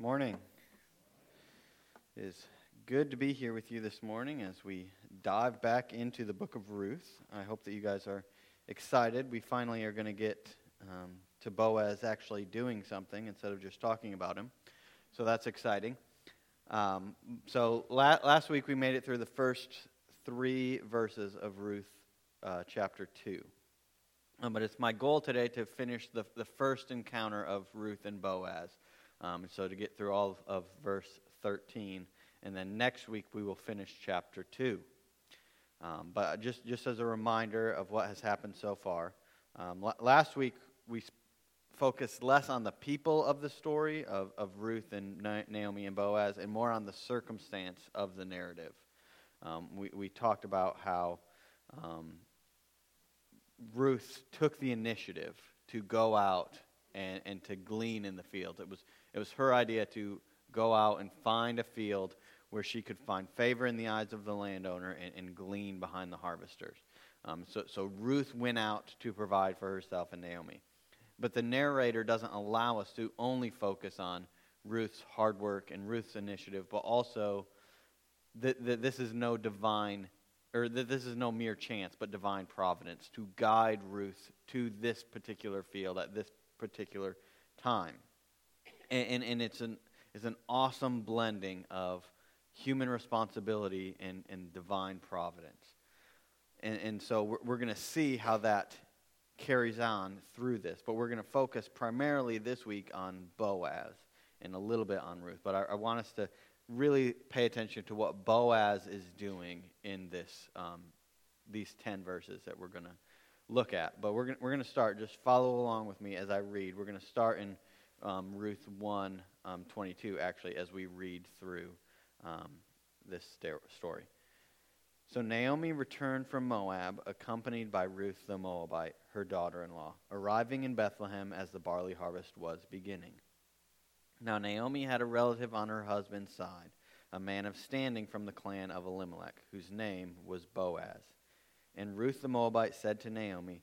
Morning. It is good to be here with you this morning as we dive back into the book of Ruth. I hope that you guys are excited. We finally are going to get um, to Boaz actually doing something instead of just talking about him. So that's exciting. Um, so la- last week we made it through the first three verses of Ruth uh, chapter 2. Um, but it's my goal today to finish the, the first encounter of Ruth and Boaz. Um, so to get through all of, verse 13, and then next week we will finish chapter 2. Um, but just, just as a reminder of what has happened so far, um, l- last week we focused less on the people of the story of, of Ruth and Na- Naomi and Boaz and more on the circumstance of the narrative. Um, we, we talked about how um, Ruth took the initiative to go out and, and to glean in the field. It was, it was her idea to go out and find a field where she could find favor in the eyes of the landowner and, and glean behind the harvesters. Um, so, so Ruth went out to provide for herself and Naomi. But the narrator doesn't allow us to only focus on Ruth's hard work and Ruth's initiative, but also that, that this is no divine, or that this is no mere chance, but divine providence to guide Ruth to this particular field at this particular time. And, and, and it's, an, it's an awesome blending of human responsibility and, and divine providence. And, and so we're, we're going to see how that carries on through this. But we're going to focus primarily this week on Boaz and a little bit on Ruth. But I, I want us to really pay attention to what Boaz is doing in this, um, these 10 verses that we're going to look at. But we're going we're to start, just follow along with me as I read. We're going to start in um, Ruth 1 um, 22, actually, as we read through um, this story. So Naomi returned from Moab, accompanied by Ruth the Moabite, her daughter in law, arriving in Bethlehem as the barley harvest was beginning. Now Naomi had a relative on her husband's side, a man of standing from the clan of Elimelech, whose name was Boaz. And Ruth the Moabite said to Naomi,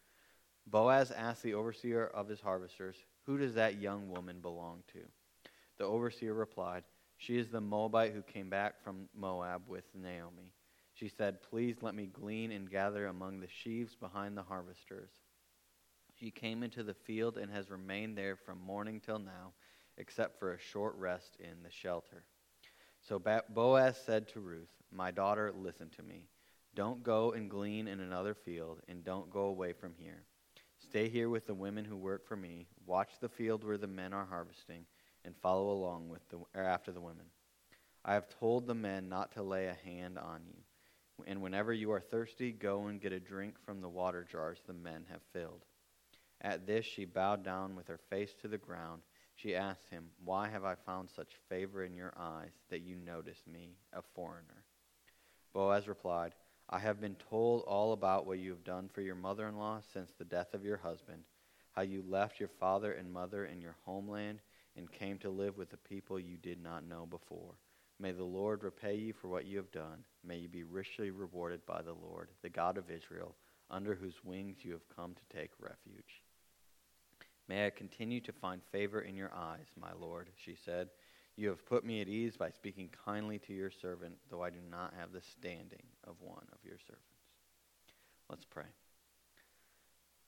Boaz asked the overseer of his harvesters, Who does that young woman belong to? The overseer replied, She is the Moabite who came back from Moab with Naomi. She said, Please let me glean and gather among the sheaves behind the harvesters. She came into the field and has remained there from morning till now, except for a short rest in the shelter. So Boaz said to Ruth, My daughter, listen to me. Don't go and glean in another field, and don't go away from here. Stay here with the women who work for me. Watch the field where the men are harvesting, and follow along with the, after the women. I have told the men not to lay a hand on you. And whenever you are thirsty, go and get a drink from the water jars the men have filled. At this, she bowed down with her face to the ground. She asked him, Why have I found such favor in your eyes that you notice me, a foreigner? Boaz replied, I have been told all about what you have done for your mother in law since the death of your husband, how you left your father and mother in your homeland and came to live with a people you did not know before. May the Lord repay you for what you have done. May you be richly rewarded by the Lord, the God of Israel, under whose wings you have come to take refuge. May I continue to find favor in your eyes, my Lord, she said. You have put me at ease by speaking kindly to your servant, though I do not have the standing of one of your servants. Let's pray.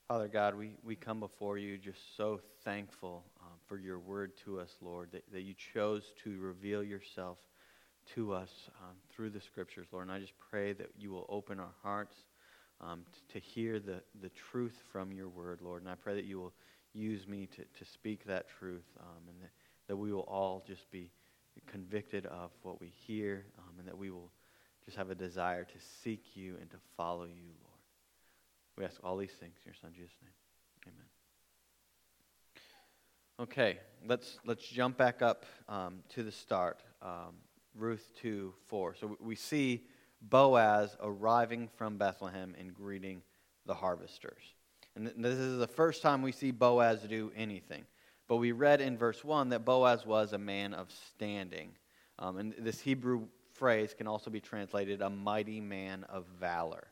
Father God, we, we come before you just so thankful um, for your word to us, Lord, that, that you chose to reveal yourself to us um, through the scriptures, Lord. And I just pray that you will open our hearts um, to, to hear the, the truth from your word, Lord. And I pray that you will use me to, to speak that truth um, and that that we will all just be convicted of what we hear um, and that we will just have a desire to seek you and to follow you, Lord. We ask all these things in your Son Jesus' name. Amen. Okay, let's let's jump back up um, to the start. Um, Ruth 2 4. So we see Boaz arriving from Bethlehem and greeting the harvesters. And this is the first time we see Boaz do anything. But we read in verse 1 that Boaz was a man of standing. Um, and this Hebrew phrase can also be translated a mighty man of valor.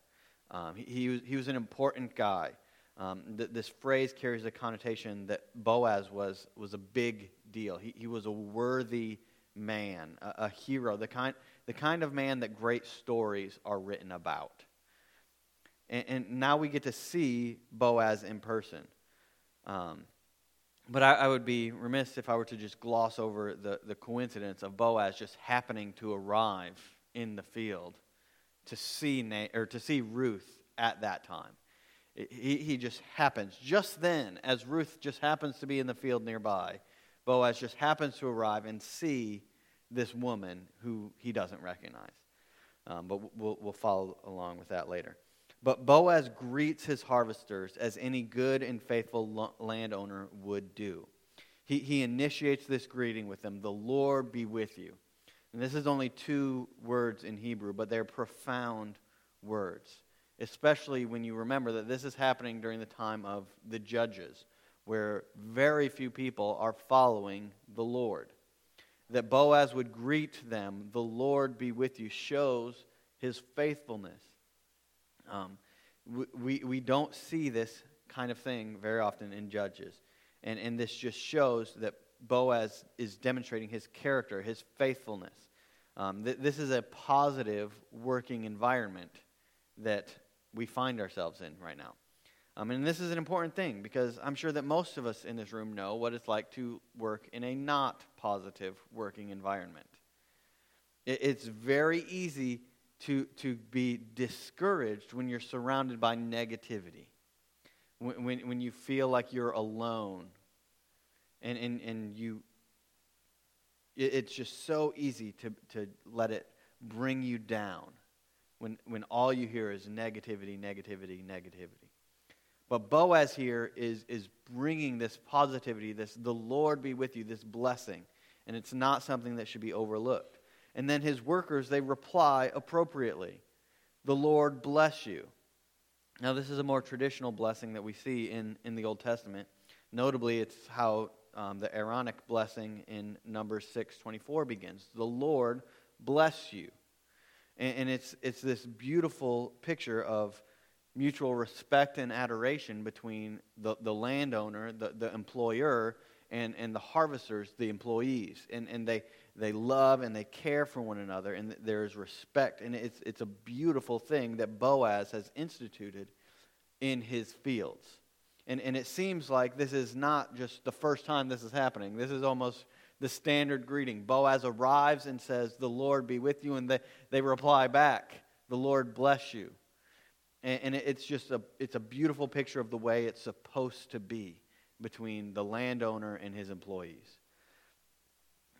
Um, he, he, was, he was an important guy. Um, th- this phrase carries a connotation that Boaz was, was a big deal. He, he was a worthy man, a, a hero, the kind, the kind of man that great stories are written about. And, and now we get to see Boaz in person. Um, but I, I, would be remiss if I were to just gloss over the, the coincidence of Boaz just happening to arrive in the field to see, Na- or to see Ruth at that time. He, he just happens. Just then, as Ruth just happens to be in the field nearby, Boaz just happens to arrive and see this woman who he doesn't recognize. Um, but we'll, we'll follow along with that later. But Boaz greets his harvesters as any good and faithful landowner would do. He, he initiates this greeting with them The Lord be with you. And this is only two words in Hebrew, but they're profound words, especially when you remember that this is happening during the time of the judges, where very few people are following the Lord. That Boaz would greet them, The Lord be with you, shows his faithfulness um, we, we don't see this kind of thing very often in Judges. And, and this just shows that Boaz is demonstrating his character, his faithfulness. Um, th- this is a positive working environment that we find ourselves in right now. Um, and this is an important thing because I'm sure that most of us in this room know what it's like to work in a not positive working environment. It, it's very easy to, to be discouraged when you're surrounded by negativity, when, when, when you feel like you're alone, and, and, and you, it, it's just so easy to, to let it bring you down when, when all you hear is negativity, negativity, negativity. But Boaz here is, is bringing this positivity, this the Lord be with you, this blessing. And it's not something that should be overlooked. And then his workers, they reply appropriately The Lord bless you. Now, this is a more traditional blessing that we see in, in the Old Testament. Notably, it's how um, the Aaronic blessing in Numbers 6:24 begins. The Lord bless you. And, and it's, it's this beautiful picture of mutual respect and adoration between the, the landowner, the, the employer, and, and the harvesters, the employees. And, and they, they love and they care for one another, and there's respect. And it's, it's a beautiful thing that Boaz has instituted in his fields. And, and it seems like this is not just the first time this is happening. This is almost the standard greeting. Boaz arrives and says, The Lord be with you. And they, they reply back, The Lord bless you. And, and it's just a, it's a beautiful picture of the way it's supposed to be between the landowner and his employees.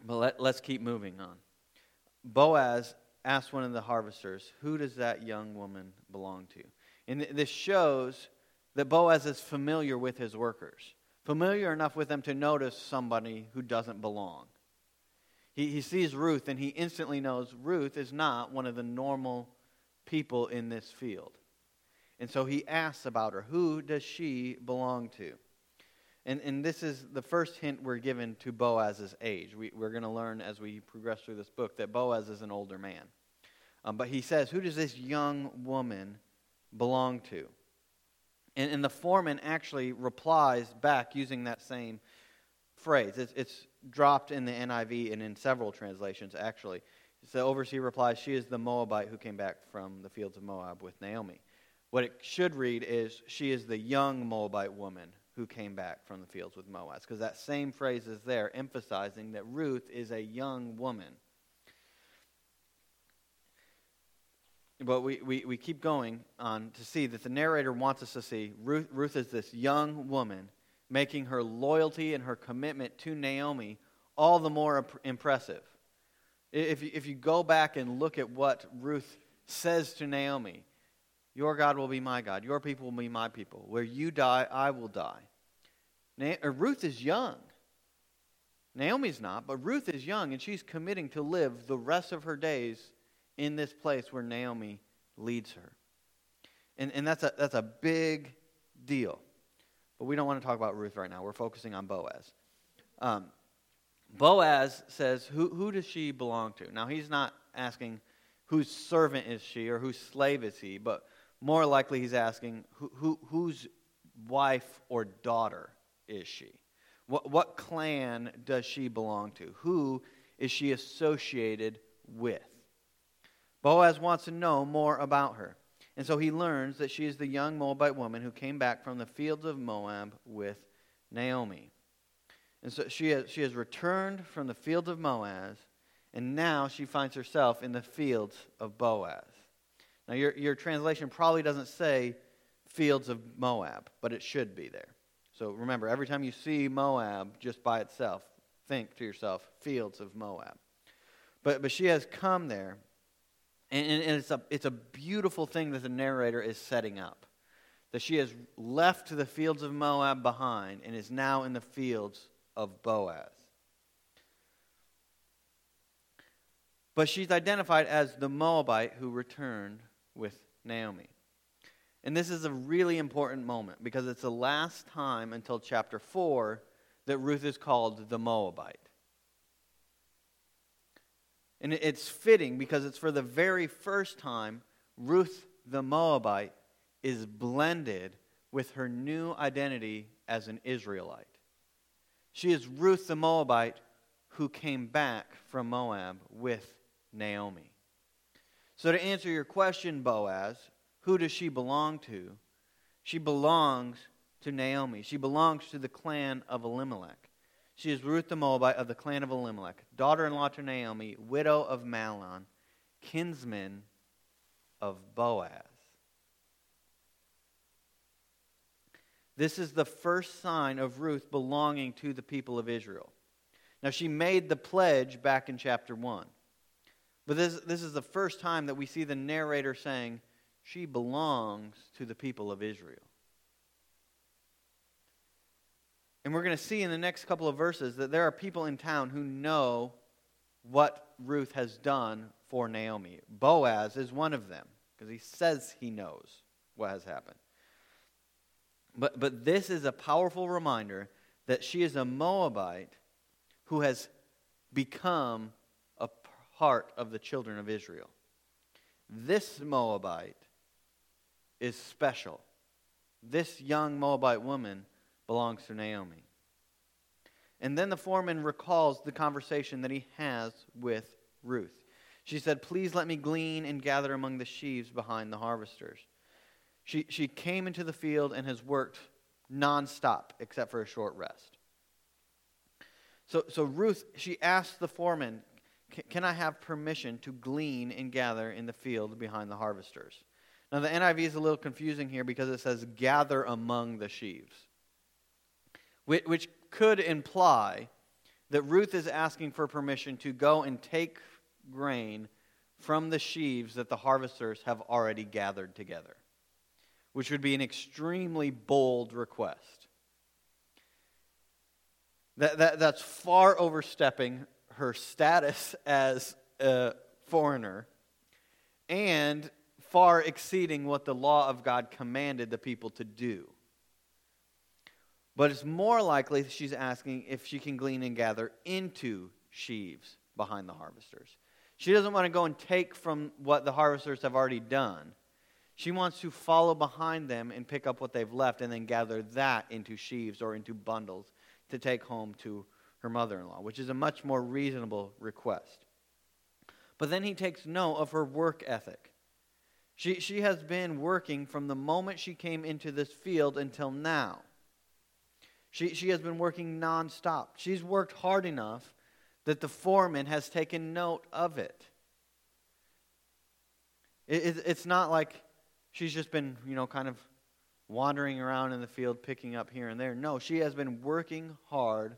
But let, let's keep moving on. Boaz asked one of the harvesters, Who does that young woman belong to? And this shows that Boaz is familiar with his workers, familiar enough with them to notice somebody who doesn't belong. He, he sees Ruth and he instantly knows Ruth is not one of the normal people in this field. And so he asks about her Who does she belong to? And, and this is the first hint we're given to Boaz's age. We, we're going to learn as we progress through this book that Boaz is an older man. Um, but he says, Who does this young woman belong to? And, and the foreman actually replies back using that same phrase. It's, it's dropped in the NIV and in several translations, actually. The overseer replies, She is the Moabite who came back from the fields of Moab with Naomi. What it should read is, She is the young Moabite woman who came back from the fields with Moab. Because that same phrase is there, emphasizing that Ruth is a young woman. But we, we, we keep going on to see that the narrator wants us to see Ruth, Ruth is this young woman making her loyalty and her commitment to Naomi all the more impressive. If you, if you go back and look at what Ruth says to Naomi, your God will be my God. Your people will be my people. Where you die, I will die. Na- Ruth is young. Naomi's not, but Ruth is young and she's committing to live the rest of her days in this place where Naomi leads her. And, and that's, a, that's a big deal. But we don't want to talk about Ruth right now. We're focusing on Boaz. Um, Boaz says, who, who does she belong to? Now, he's not asking whose servant is she or whose slave is he, but more likely he's asking who, who, whose wife or daughter is she? What, what clan does she belong to? Who is she associated with? Boaz wants to know more about her. And so he learns that she is the young Moabite woman who came back from the fields of Moab with Naomi. And so she has, she has returned from the fields of Moab, and now she finds herself in the fields of Boaz. Now, your, your translation probably doesn't say fields of Moab, but it should be there. So remember, every time you see Moab just by itself, think to yourself, fields of Moab. But, but she has come there, and, and it's, a, it's a beautiful thing that the narrator is setting up. That she has left the fields of Moab behind and is now in the fields of Boaz. But she's identified as the Moabite who returned with Naomi. And this is a really important moment because it's the last time until chapter 4 that Ruth is called the Moabite. And it's fitting because it's for the very first time Ruth the Moabite is blended with her new identity as an Israelite. She is Ruth the Moabite who came back from Moab with Naomi. So, to answer your question, Boaz, who does she belong to? She belongs to Naomi. She belongs to the clan of Elimelech. She is Ruth the Moabite of the clan of Elimelech, daughter in law to Naomi, widow of Mahlon, kinsman of Boaz. This is the first sign of Ruth belonging to the people of Israel. Now, she made the pledge back in chapter 1. But this, this is the first time that we see the narrator saying, she belongs to the people of Israel. And we're going to see in the next couple of verses that there are people in town who know what Ruth has done for Naomi. Boaz is one of them because he says he knows what has happened. But, but this is a powerful reminder that she is a Moabite who has become a part of the children of Israel. This Moabite is special. This young Moabite woman belongs to Naomi. And then the foreman recalls the conversation that he has with Ruth. She said, Please let me glean and gather among the sheaves behind the harvesters. She, she came into the field and has worked nonstop except for a short rest. So, so Ruth, she asked the foreman, Can I have permission to glean and gather in the field behind the harvesters? Now, the NIV is a little confusing here because it says gather among the sheaves, which could imply that Ruth is asking for permission to go and take grain from the sheaves that the harvesters have already gathered together, which would be an extremely bold request. That, that, that's far overstepping her status as a foreigner and far exceeding what the law of God commanded the people to do. But it's more likely she's asking if she can glean and gather into sheaves behind the harvesters. She doesn't want to go and take from what the harvesters have already done. She wants to follow behind them and pick up what they've left and then gather that into sheaves or into bundles to take home to her mother in law, which is a much more reasonable request. But then he takes note of her work ethic. She, she has been working from the moment she came into this field until now. She, she has been working nonstop. She's worked hard enough that the foreman has taken note of it. it, it it's not like she's just been, you know, kind of wandering around in the field picking up here and there. No, she has been working hard,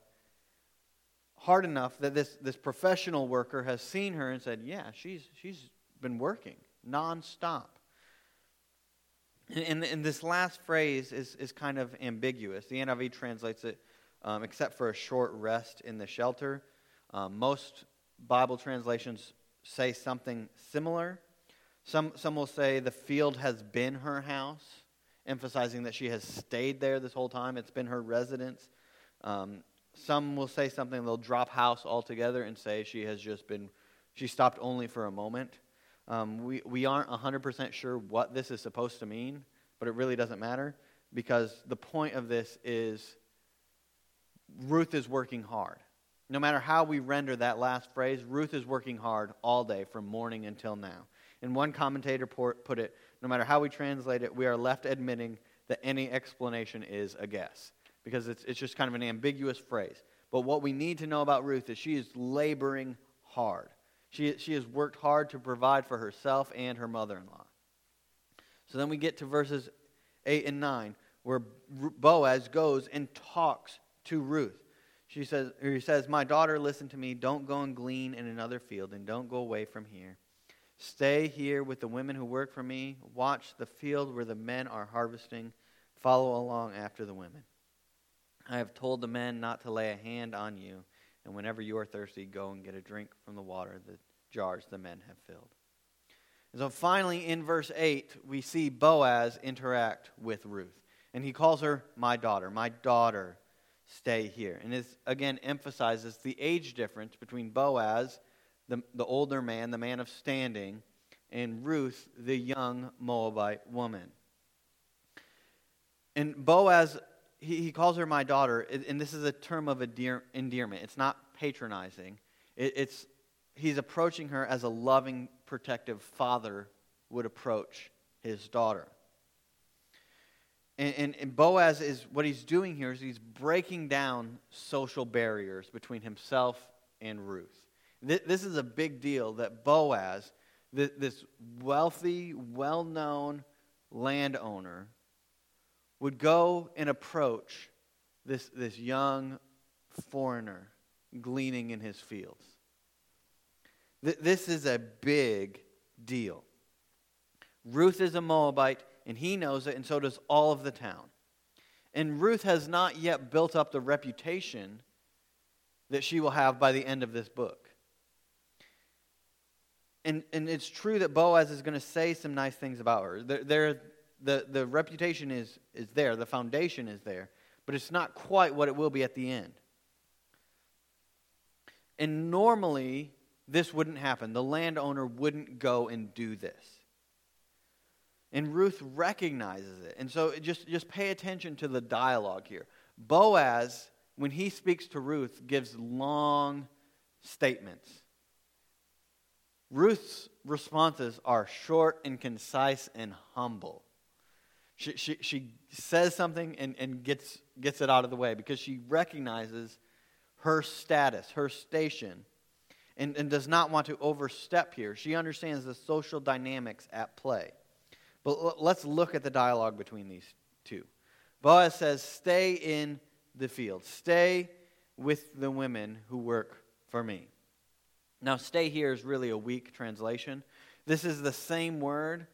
hard enough that this, this professional worker has seen her and said, Yeah, she's, she's been working nonstop. And, and, and this last phrase is, is kind of ambiguous. The NIV translates it um, except for a short rest in the shelter. Um, most Bible translations say something similar. Some, some will say the field has been her house, emphasizing that she has stayed there this whole time. It's been her residence. Um, some will say something, they'll drop house altogether and say she has just been, she stopped only for a moment. Um, we, we aren't 100% sure what this is supposed to mean, but it really doesn't matter because the point of this is Ruth is working hard. No matter how we render that last phrase, Ruth is working hard all day from morning until now. And one commentator put it no matter how we translate it, we are left admitting that any explanation is a guess because it's, it's just kind of an ambiguous phrase. But what we need to know about Ruth is she is laboring hard. She, she has worked hard to provide for herself and her mother in law. So then we get to verses 8 and 9, where Boaz goes and talks to Ruth. She says, he says, My daughter, listen to me. Don't go and glean in another field, and don't go away from here. Stay here with the women who work for me. Watch the field where the men are harvesting. Follow along after the women. I have told the men not to lay a hand on you and whenever you are thirsty, go and get a drink from the water the jars the men have filled. And so finally, in verse 8, we see Boaz interact with Ruth. And he calls her my daughter. My daughter, stay here. And this, again, emphasizes the age difference between Boaz, the, the older man, the man of standing, and Ruth, the young Moabite woman. And Boaz he, he calls her my daughter, and this is a term of endear, endearment. It's not patronizing. It, it's he's approaching her as a loving, protective father would approach his daughter. And, and, and, Boaz is what he's doing here is he's breaking down social barriers between himself and Ruth. This, is a big deal that Boaz, this, this wealthy, well known landowner, would go and approach this, this young foreigner gleaning in his fields. Th- this is a big deal. Ruth is a Moabite, and he knows it, and so does all of the town. And Ruth has not yet built up the reputation that she will have by the end of this book. And, and it's true that Boaz is going to say some nice things about her. There, there, the, the reputation is, is there, the foundation is there, but it's not quite what it will be at the end. And normally, this wouldn't happen. The landowner wouldn't go and do this. And Ruth recognizes it. And so just, just pay attention to the dialogue here. Boaz, when he speaks to Ruth, gives long statements. Ruth's responses are short and concise and humble. She, she, she says something and, and gets, gets it out of the way because she recognizes her status, her station, and, and does not want to overstep here. She understands the social dynamics at play. But l- let's look at the dialogue between these two. Boaz says, Stay in the field, stay with the women who work for me. Now, stay here is really a weak translation. This is the same word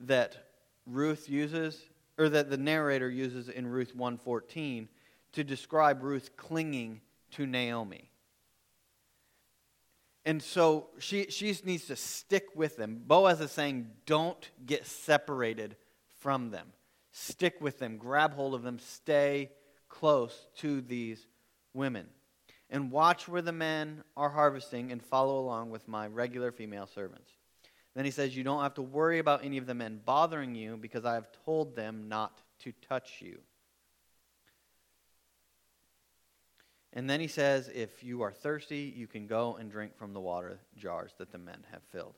that Ruth uses, or that the narrator uses in Ruth 1:14 to describe Ruth clinging to Naomi. And so she, she needs to stick with them. Boaz is saying, don't get separated from them. Stick with them, grab hold of them, stay close to these women. And watch where the men are harvesting and follow along with my regular female servants. Then he says, You don't have to worry about any of the men bothering you because I have told them not to touch you. And then he says, If you are thirsty, you can go and drink from the water jars that the men have filled.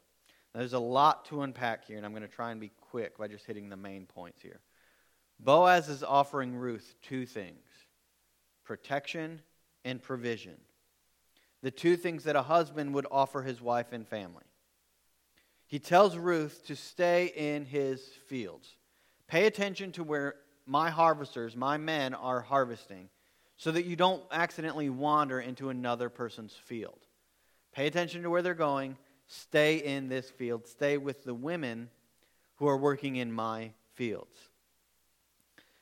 Now, there's a lot to unpack here, and I'm going to try and be quick by just hitting the main points here. Boaz is offering Ruth two things protection and provision. The two things that a husband would offer his wife and family. He tells Ruth to stay in his fields. Pay attention to where my harvesters, my men, are harvesting so that you don't accidentally wander into another person's field. Pay attention to where they're going. Stay in this field. Stay with the women who are working in my fields.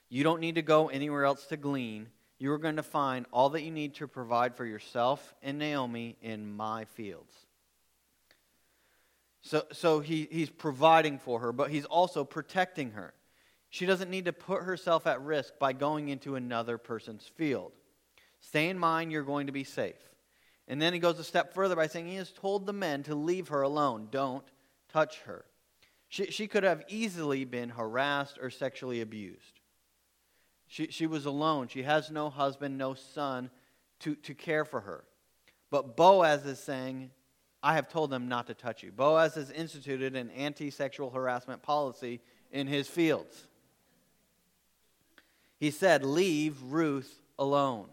You don't need to go anywhere else to glean. You are going to find all that you need to provide for yourself and Naomi in my fields. So, so he, he's providing for her, but he's also protecting her. She doesn't need to put herself at risk by going into another person's field. Stay in mind you're going to be safe. And then he goes a step further by saying he has told the men to leave her alone. Don't touch her. She, she could have easily been harassed or sexually abused. She, she was alone. She has no husband, no son to, to care for her. But Boaz is saying, I have told them not to touch you. Boaz has instituted an anti sexual harassment policy in his fields. He said, Leave Ruth alone.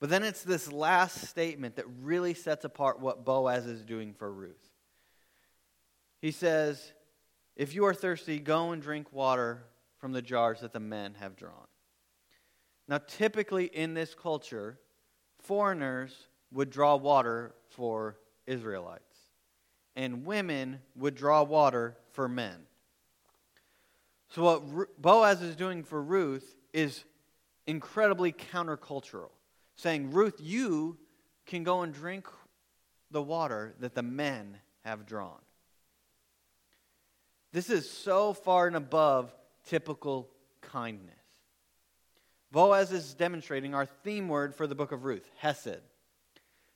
But then it's this last statement that really sets apart what Boaz is doing for Ruth. He says, If you are thirsty, go and drink water from the jars that the men have drawn. Now, typically in this culture, foreigners would draw water for Israelites, and women would draw water for men. So, what Boaz is doing for Ruth is incredibly countercultural, saying, Ruth, you can go and drink the water that the men have drawn. This is so far and above typical kindness. Boaz is demonstrating our theme word for the book of Ruth, Hesed.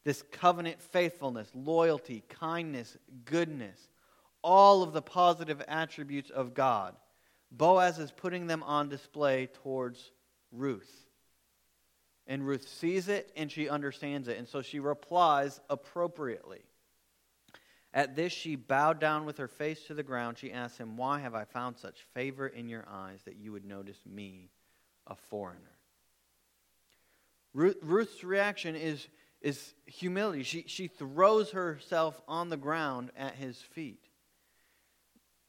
This covenant faithfulness, loyalty, kindness, goodness, all of the positive attributes of God. Boaz is putting them on display towards Ruth. And Ruth sees it and she understands it. And so she replies appropriately. At this, she bowed down with her face to the ground. She asked him, Why have I found such favor in your eyes that you would notice me, a foreigner? Ruth's reaction is, is humility. She, she throws herself on the ground at his feet.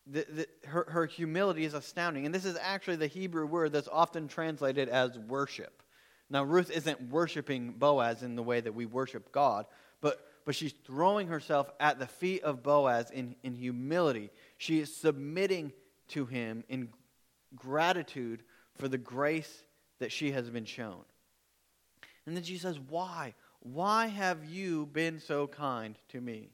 The, the, her, her humility is astounding. And this is actually the Hebrew word that's often translated as worship. Now, Ruth isn't worshiping Boaz in the way that we worship God, but but she's throwing herself at the feet of Boaz in, in humility. She is submitting to him in gratitude for the grace that she has been shown. And then she says, Why? Why have you been so kind to me?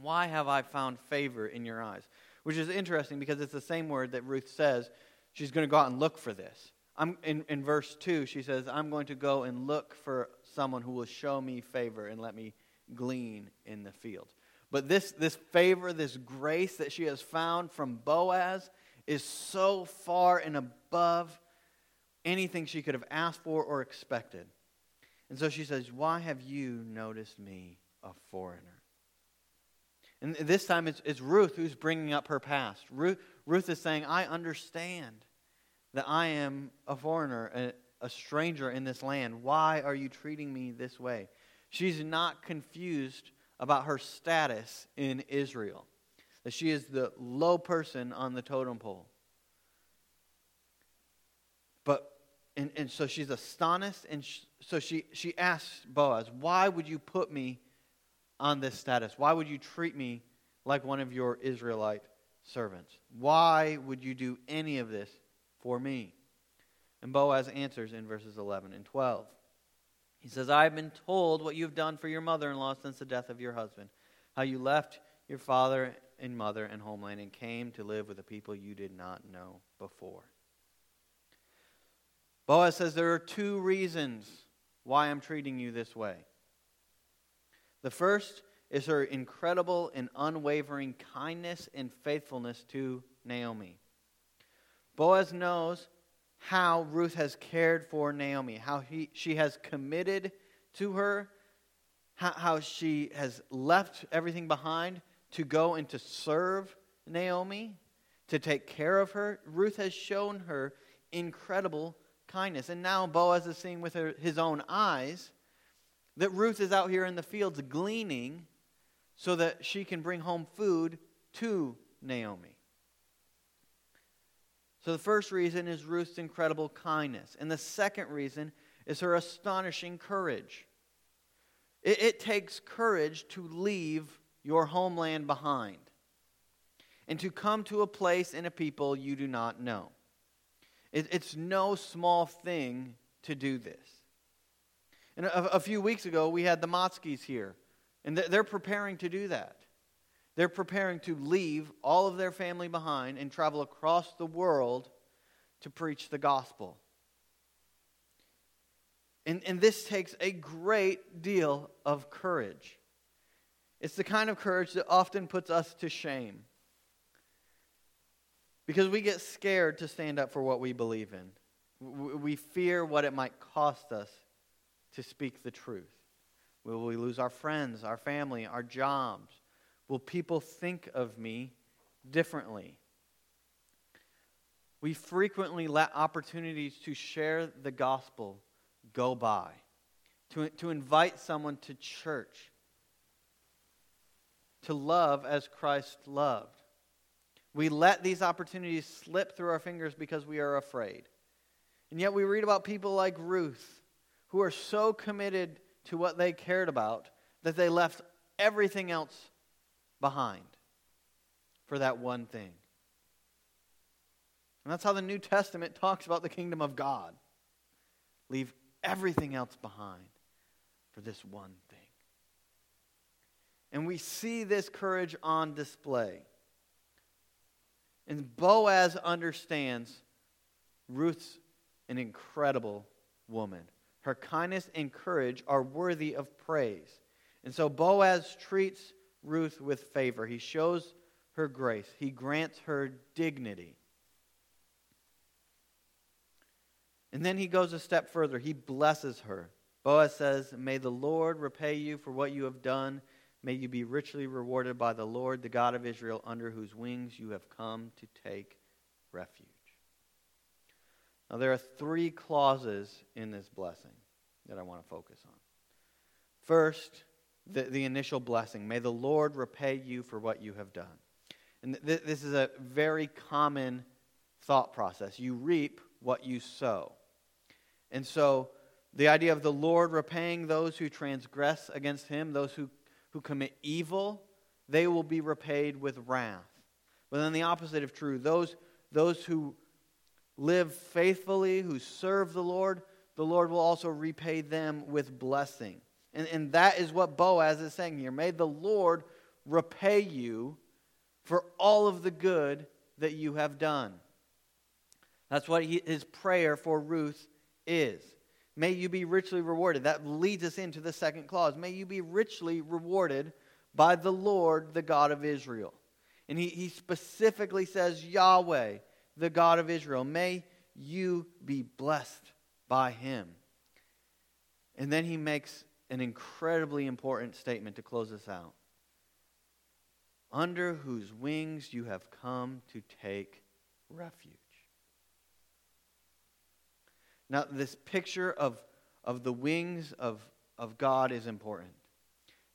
Why have I found favor in your eyes? Which is interesting because it's the same word that Ruth says she's going to go out and look for this. I'm, in, in verse 2, she says, I'm going to go and look for someone who will show me favor and let me glean in the field. But this, this favor, this grace that she has found from Boaz is so far and above anything she could have asked for or expected. And so she says, Why have you noticed me, a foreigner? And this time it's, it's Ruth who's bringing up her past. Ruth, Ruth is saying, I understand that I am a foreigner, a, a stranger in this land. Why are you treating me this way? She's not confused about her status in Israel, that she is the low person on the totem pole. But, and, and so she's astonished, and sh- so she, she asks Boaz, Why would you put me on this status? Why would you treat me like one of your Israelite servants? Why would you do any of this for me? And Boaz answers in verses 11 and 12. He says, I have been told what you have done for your mother in law since the death of your husband, how you left your father and mother and homeland and came to live with a people you did not know before. Boaz says, There are two reasons why I'm treating you this way. The first is her incredible and unwavering kindness and faithfulness to Naomi. Boaz knows how Ruth has cared for Naomi, how he, she has committed to her, how, how she has left everything behind to go and to serve Naomi, to take care of her. Ruth has shown her incredible kindness. And now Boaz is seeing with her, his own eyes that Ruth is out here in the fields gleaning so that she can bring home food to Naomi. So the first reason is Ruth's incredible kindness. And the second reason is her astonishing courage. It, it takes courage to leave your homeland behind and to come to a place and a people you do not know. It, it's no small thing to do this. And a, a few weeks ago, we had the Motskis here, and they're preparing to do that. They're preparing to leave all of their family behind and travel across the world to preach the gospel. And, and this takes a great deal of courage. It's the kind of courage that often puts us to shame. Because we get scared to stand up for what we believe in. We fear what it might cost us to speak the truth. Will we lose our friends, our family, our jobs? Will people think of me differently? We frequently let opportunities to share the gospel go by, to, to invite someone to church, to love as Christ loved. We let these opportunities slip through our fingers because we are afraid. And yet we read about people like Ruth who are so committed to what they cared about that they left everything else behind for that one thing. And that's how the New Testament talks about the kingdom of God. Leave everything else behind for this one thing. And we see this courage on display. And Boaz understands Ruth's an incredible woman. Her kindness and courage are worthy of praise. And so Boaz treats Ruth with favor. He shows her grace, he grants her dignity. And then he goes a step further. He blesses her. Boaz says, May the Lord repay you for what you have done May you be richly rewarded by the Lord, the God of Israel, under whose wings you have come to take refuge. Now, there are three clauses in this blessing that I want to focus on. First, the, the initial blessing May the Lord repay you for what you have done. And th- this is a very common thought process. You reap what you sow. And so, the idea of the Lord repaying those who transgress against him, those who who commit evil, they will be repaid with wrath. But then the opposite of true, those, those who live faithfully, who serve the Lord, the Lord will also repay them with blessing. And, and that is what Boaz is saying here. May the Lord repay you for all of the good that you have done. That's what he, his prayer for Ruth is. May you be richly rewarded. That leads us into the second clause. May you be richly rewarded by the Lord, the God of Israel. And he, he specifically says, Yahweh, the God of Israel. May you be blessed by him. And then he makes an incredibly important statement to close us out. Under whose wings you have come to take refuge. Now, this picture of, of the wings of, of God is important.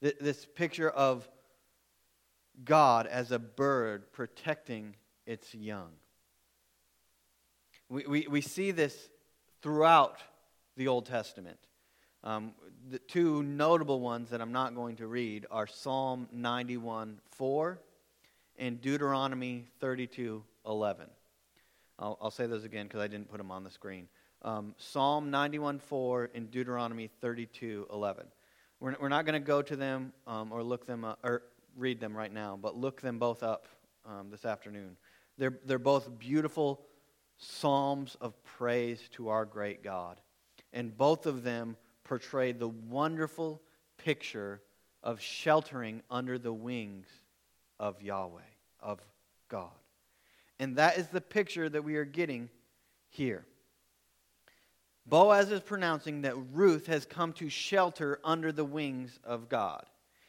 This picture of God as a bird protecting its young. We, we, we see this throughout the Old Testament. Um, the two notable ones that I'm not going to read are Psalm 91 4 and Deuteronomy 32 11. I'll, I'll say those again because I didn't put them on the screen um, Psalm 91:4 and Deuteronomy 32:11. We're, we're not going to go to them um, or look them up, or read them right now, but look them both up um, this afternoon. They're, they're both beautiful psalms of praise to our great God. And both of them portray the wonderful picture of sheltering under the wings of Yahweh, of God. And that is the picture that we are getting here. Boaz is pronouncing that Ruth has come to shelter under the wings of God.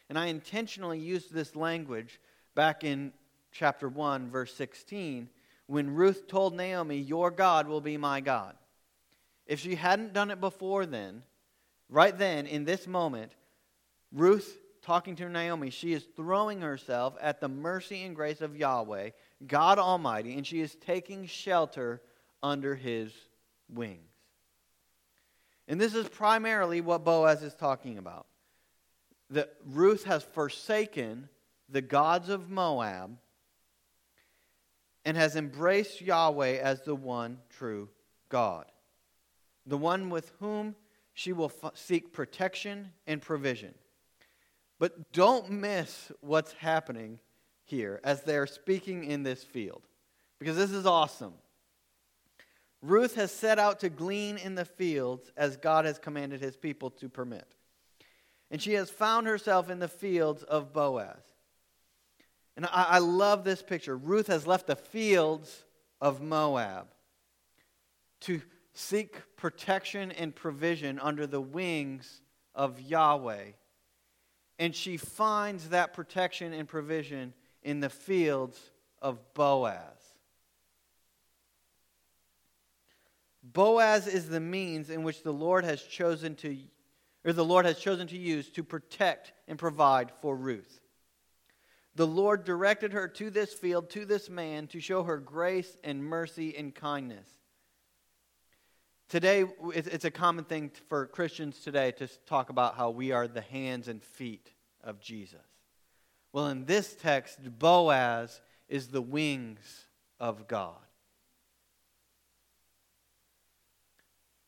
And I intentionally used this language back in chapter 1, verse 16, when Ruth told Naomi, Your God will be my God. If she hadn't done it before then, right then, in this moment, Ruth talking to Naomi, she is throwing herself at the mercy and grace of Yahweh, God Almighty, and she is taking shelter under his wings. And this is primarily what Boaz is talking about. That Ruth has forsaken the gods of Moab and has embraced Yahweh as the one true God, the one with whom she will f- seek protection and provision. But don't miss what's happening here as they're speaking in this field, because this is awesome. Ruth has set out to glean in the fields as God has commanded his people to permit. And she has found herself in the fields of Boaz. And I, I love this picture. Ruth has left the fields of Moab to seek protection and provision under the wings of Yahweh. And she finds that protection and provision in the fields of Boaz. Boaz is the means in which the Lord has chosen to or the Lord has chosen to use to protect and provide for Ruth. The Lord directed her to this field, to this man, to show her grace and mercy and kindness. Today, it's a common thing for Christians today to talk about how we are the hands and feet of Jesus. Well, in this text, Boaz is the wings of God.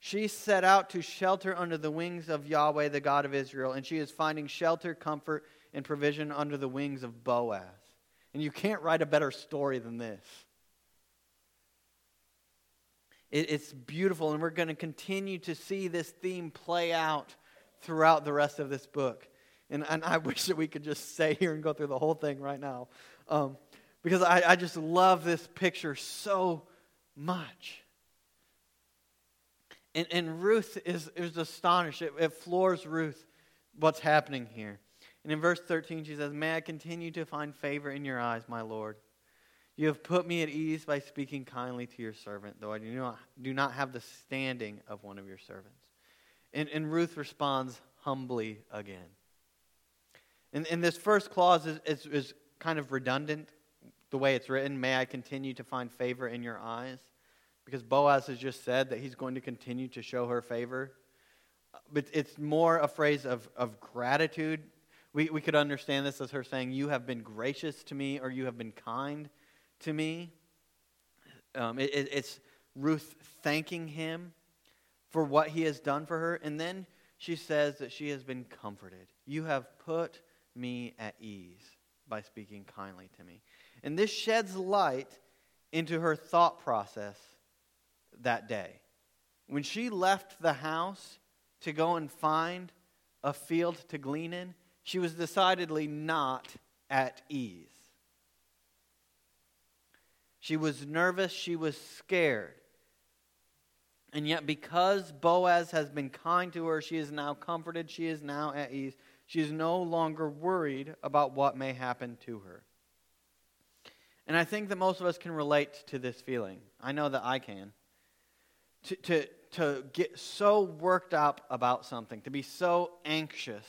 She set out to shelter under the wings of Yahweh, the God of Israel, and she is finding shelter, comfort, and provision under the wings of Boaz. And you can't write a better story than this. It, it's beautiful, and we're going to continue to see this theme play out throughout the rest of this book. And, and I wish that we could just stay here and go through the whole thing right now. Um, because I, I just love this picture so much. And, and Ruth is, is astonished. It, it floors Ruth what's happening here. And in verse 13, she says, May I continue to find favor in your eyes, my Lord. You have put me at ease by speaking kindly to your servant, though I do not, do not have the standing of one of your servants. And, and Ruth responds humbly again. And, and this first clause is, is, is kind of redundant the way it's written. May I continue to find favor in your eyes because Boaz has just said that he's going to continue to show her favor. But it's more a phrase of, of gratitude. We, we could understand this as her saying, You have been gracious to me, or you have been kind to me. Um, it, it, it's Ruth thanking him for what he has done for her. And then she says that she has been comforted. You have put me at ease by speaking kindly to me. And this sheds light into her thought process that day. When she left the house to go and find a field to glean in, she was decidedly not at ease. She was nervous, she was scared. And yet, because Boaz has been kind to her, she is now comforted, she is now at ease. She is no longer worried about what may happen to her. And I think that most of us can relate to this feeling. I know that I can to, to, to get so worked up about something, to be so anxious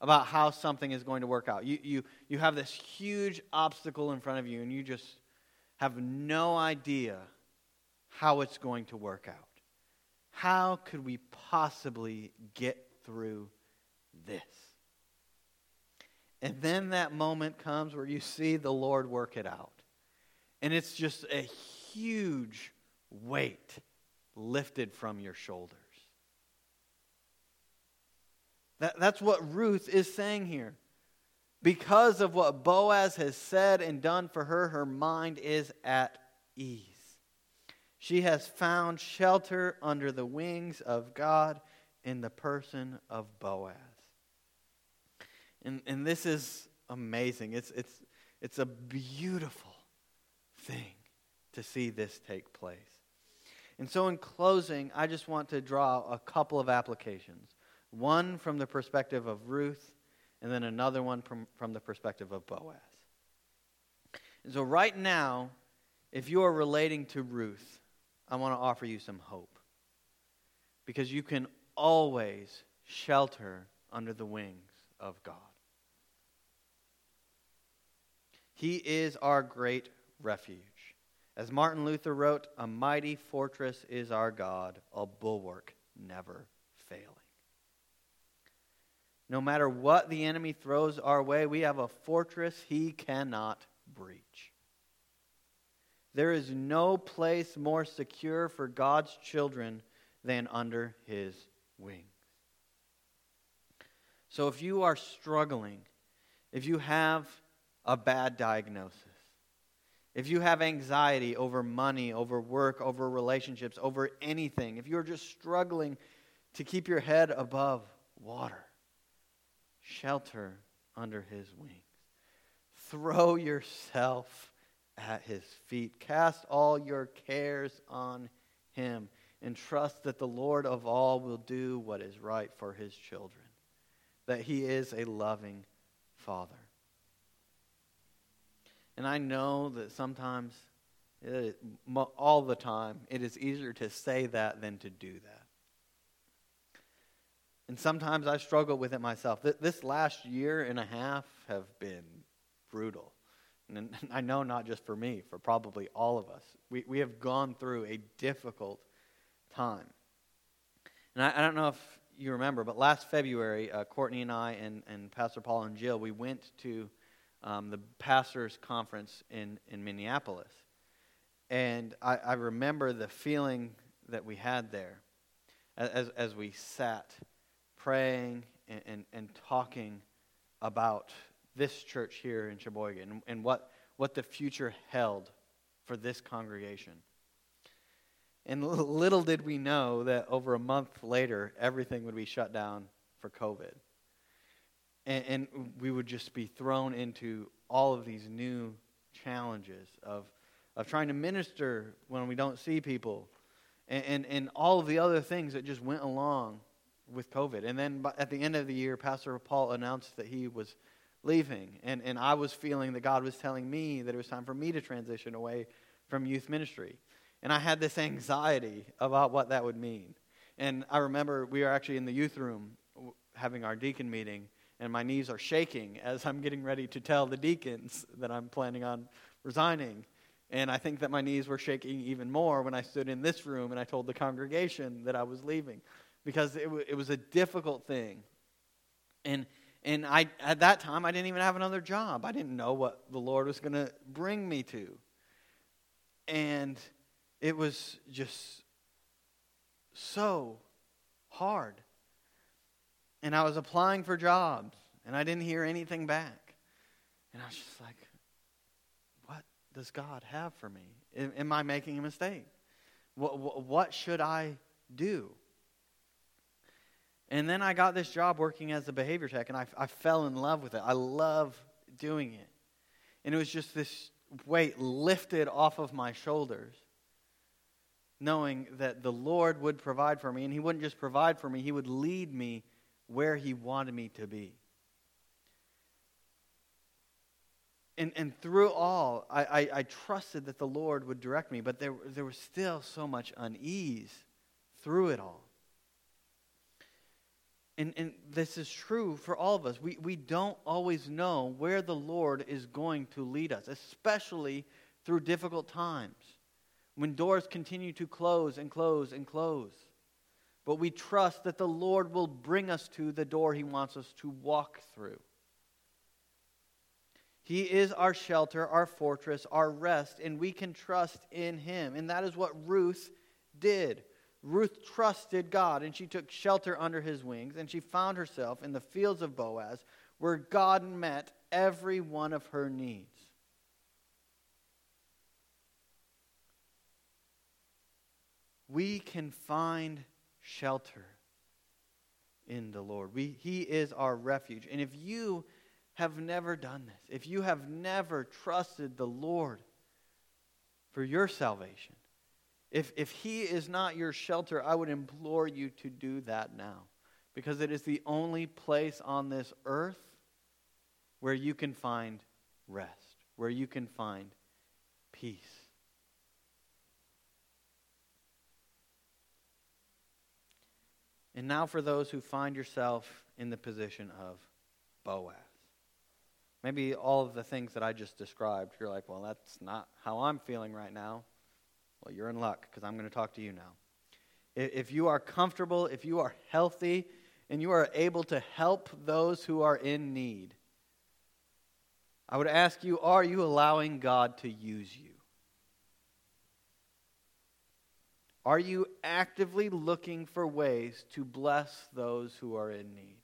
about how something is going to work out. You, you, you have this huge obstacle in front of you, and you just have no idea how it's going to work out. How could we possibly get through this? And then that moment comes where you see the Lord work it out. And it's just a huge weight lifted from your shoulders. That, that's what Ruth is saying here. Because of what Boaz has said and done for her, her mind is at ease. She has found shelter under the wings of God in the person of Boaz. And, and this is amazing. It's, it's, it's a beautiful thing to see this take place. And so, in closing, I just want to draw a couple of applications one from the perspective of Ruth, and then another one from, from the perspective of Boaz. And so, right now, if you are relating to Ruth, I want to offer you some hope. Because you can always shelter under the wings of God. He is our great refuge. As Martin Luther wrote, a mighty fortress is our God, a bulwark never failing. No matter what the enemy throws our way, we have a fortress he cannot breach. There is no place more secure for God's children than under his wings. So if you are struggling, if you have a bad diagnosis, if you have anxiety over money, over work, over relationships, over anything, if you're just struggling to keep your head above water, shelter under his wings. Throw yourself at his feet. Cast all your cares on him and trust that the Lord of all will do what is right for his children, that he is a loving father. And I know that sometimes, it, all the time, it is easier to say that than to do that. And sometimes I struggle with it myself. This last year and a half have been brutal. And I know not just for me, for probably all of us. We, we have gone through a difficult time. And I, I don't know if you remember, but last February, uh, Courtney and I and, and Pastor Paul and Jill, we went to um, the pastors' conference in, in Minneapolis. And I, I remember the feeling that we had there as, as we sat praying and, and, and talking about this church here in Sheboygan and, and what, what the future held for this congregation. And little did we know that over a month later, everything would be shut down for COVID and, and we would just be thrown into all of these new challenges of, of trying to minister when we don't see people and, and, and all of the other things that just went along with COVID. And then at the end of the year, Pastor Paul announced that he was leaving. And, and I was feeling that God was telling me that it was time for me to transition away from youth ministry. And I had this anxiety about what that would mean. And I remember we were actually in the youth room having our deacon meeting, and my knees are shaking as I'm getting ready to tell the deacons that I'm planning on resigning. And I think that my knees were shaking even more when I stood in this room and I told the congregation that I was leaving because it, w- it was a difficult thing. And, and I, at that time, I didn't even have another job. I didn't know what the Lord was going to bring me to. And it was just so hard and I was applying for jobs, and I didn't hear anything back. And I was just like, what does God have for me? Am I making a mistake? What, what should I do? And then I got this job working as a behavior tech, and I, I fell in love with it. I love doing it. And it was just this weight lifted off of my shoulders, knowing that the Lord would provide for me. And He wouldn't just provide for me, He would lead me where He wanted me to be. And, and through all, I, I, I, trusted that the Lord would direct me, but there, there was still so much unease through it all. And, and this is true for all of us. We, we don't always know where the Lord is going to lead us, especially through difficult times when doors continue to close and close and close but we trust that the Lord will bring us to the door He wants us to walk through. He is our shelter, our fortress, our rest, and we can trust in Him. And that is what Ruth did. Ruth trusted God, and she took shelter under His wings, and she found herself in the fields of Boaz, where God met every one of her needs. We can find shelter in the Lord. We, he is our refuge. And if you have never done this, if you have never trusted the Lord for your salvation, if, if He is not your shelter, I would implore you to do that now. Because it is the only place on this earth where you can find rest, where you can find peace. And now for those who find yourself in the position of Boaz. Maybe all of the things that I just described, you're like, well, that's not how I'm feeling right now. Well, you're in luck because I'm going to talk to you now. If you are comfortable, if you are healthy, and you are able to help those who are in need, I would ask you, are you allowing God to use you? Are you actively looking for ways to bless those who are in need?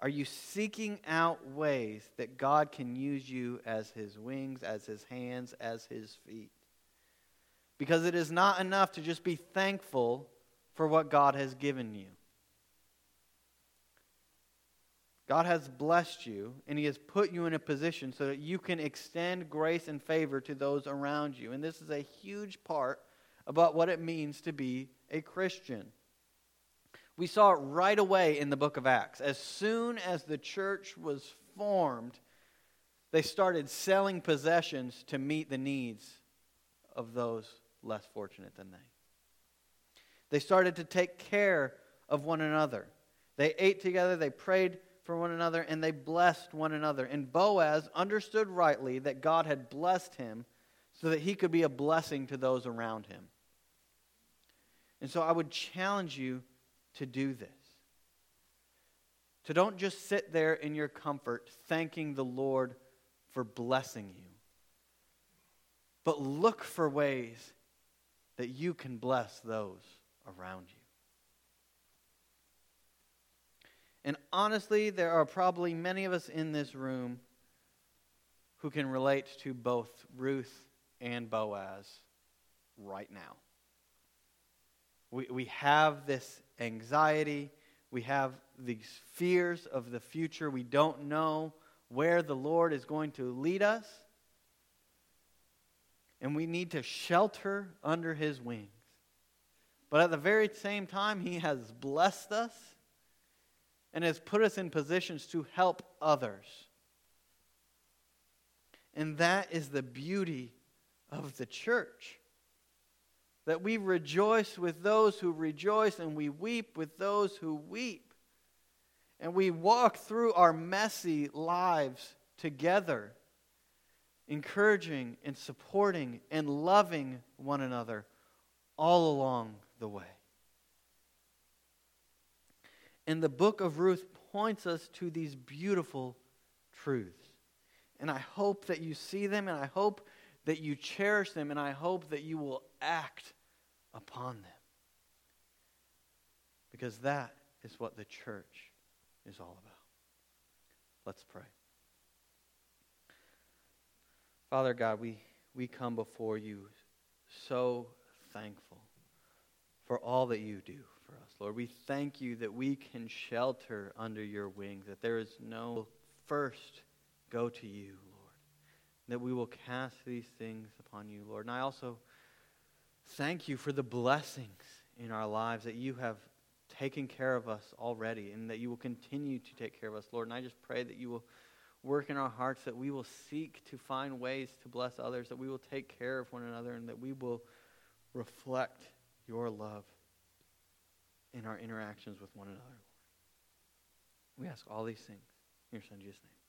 Are you seeking out ways that God can use you as his wings, as his hands, as his feet? Because it is not enough to just be thankful for what God has given you. God has blessed you, and He has put you in a position so that you can extend grace and favor to those around you. And this is a huge part about what it means to be a Christian. We saw it right away in the book of Acts. As soon as the church was formed, they started selling possessions to meet the needs of those less fortunate than they. They started to take care of one another. They ate together, they prayed for one another, and they blessed one another. And Boaz understood rightly that God had blessed him so that he could be a blessing to those around him. And so I would challenge you to do this. To don't just sit there in your comfort thanking the Lord for blessing you, but look for ways that you can bless those around you. And honestly, there are probably many of us in this room who can relate to both Ruth and Boaz right now. We, we have this anxiety, we have these fears of the future. We don't know where the Lord is going to lead us. And we need to shelter under his wings. But at the very same time, he has blessed us and has put us in positions to help others. And that is the beauty of the church. That we rejoice with those who rejoice and we weep with those who weep. And we walk through our messy lives together, encouraging and supporting and loving one another all along the way. And the book of Ruth points us to these beautiful truths. And I hope that you see them, and I hope that you cherish them, and I hope that you will act upon them. Because that is what the church is all about. Let's pray. Father God, we, we come before you so thankful for all that you do for us. Lord, we thank you that we can shelter under your wings, that there is no first go to you, that we will cast these things upon you, Lord. And I also thank you for the blessings in our lives that you have taken care of us already and that you will continue to take care of us, Lord. And I just pray that you will work in our hearts, that we will seek to find ways to bless others, that we will take care of one another, and that we will reflect your love in our interactions with one another. We ask all these things in your Son Jesus' name.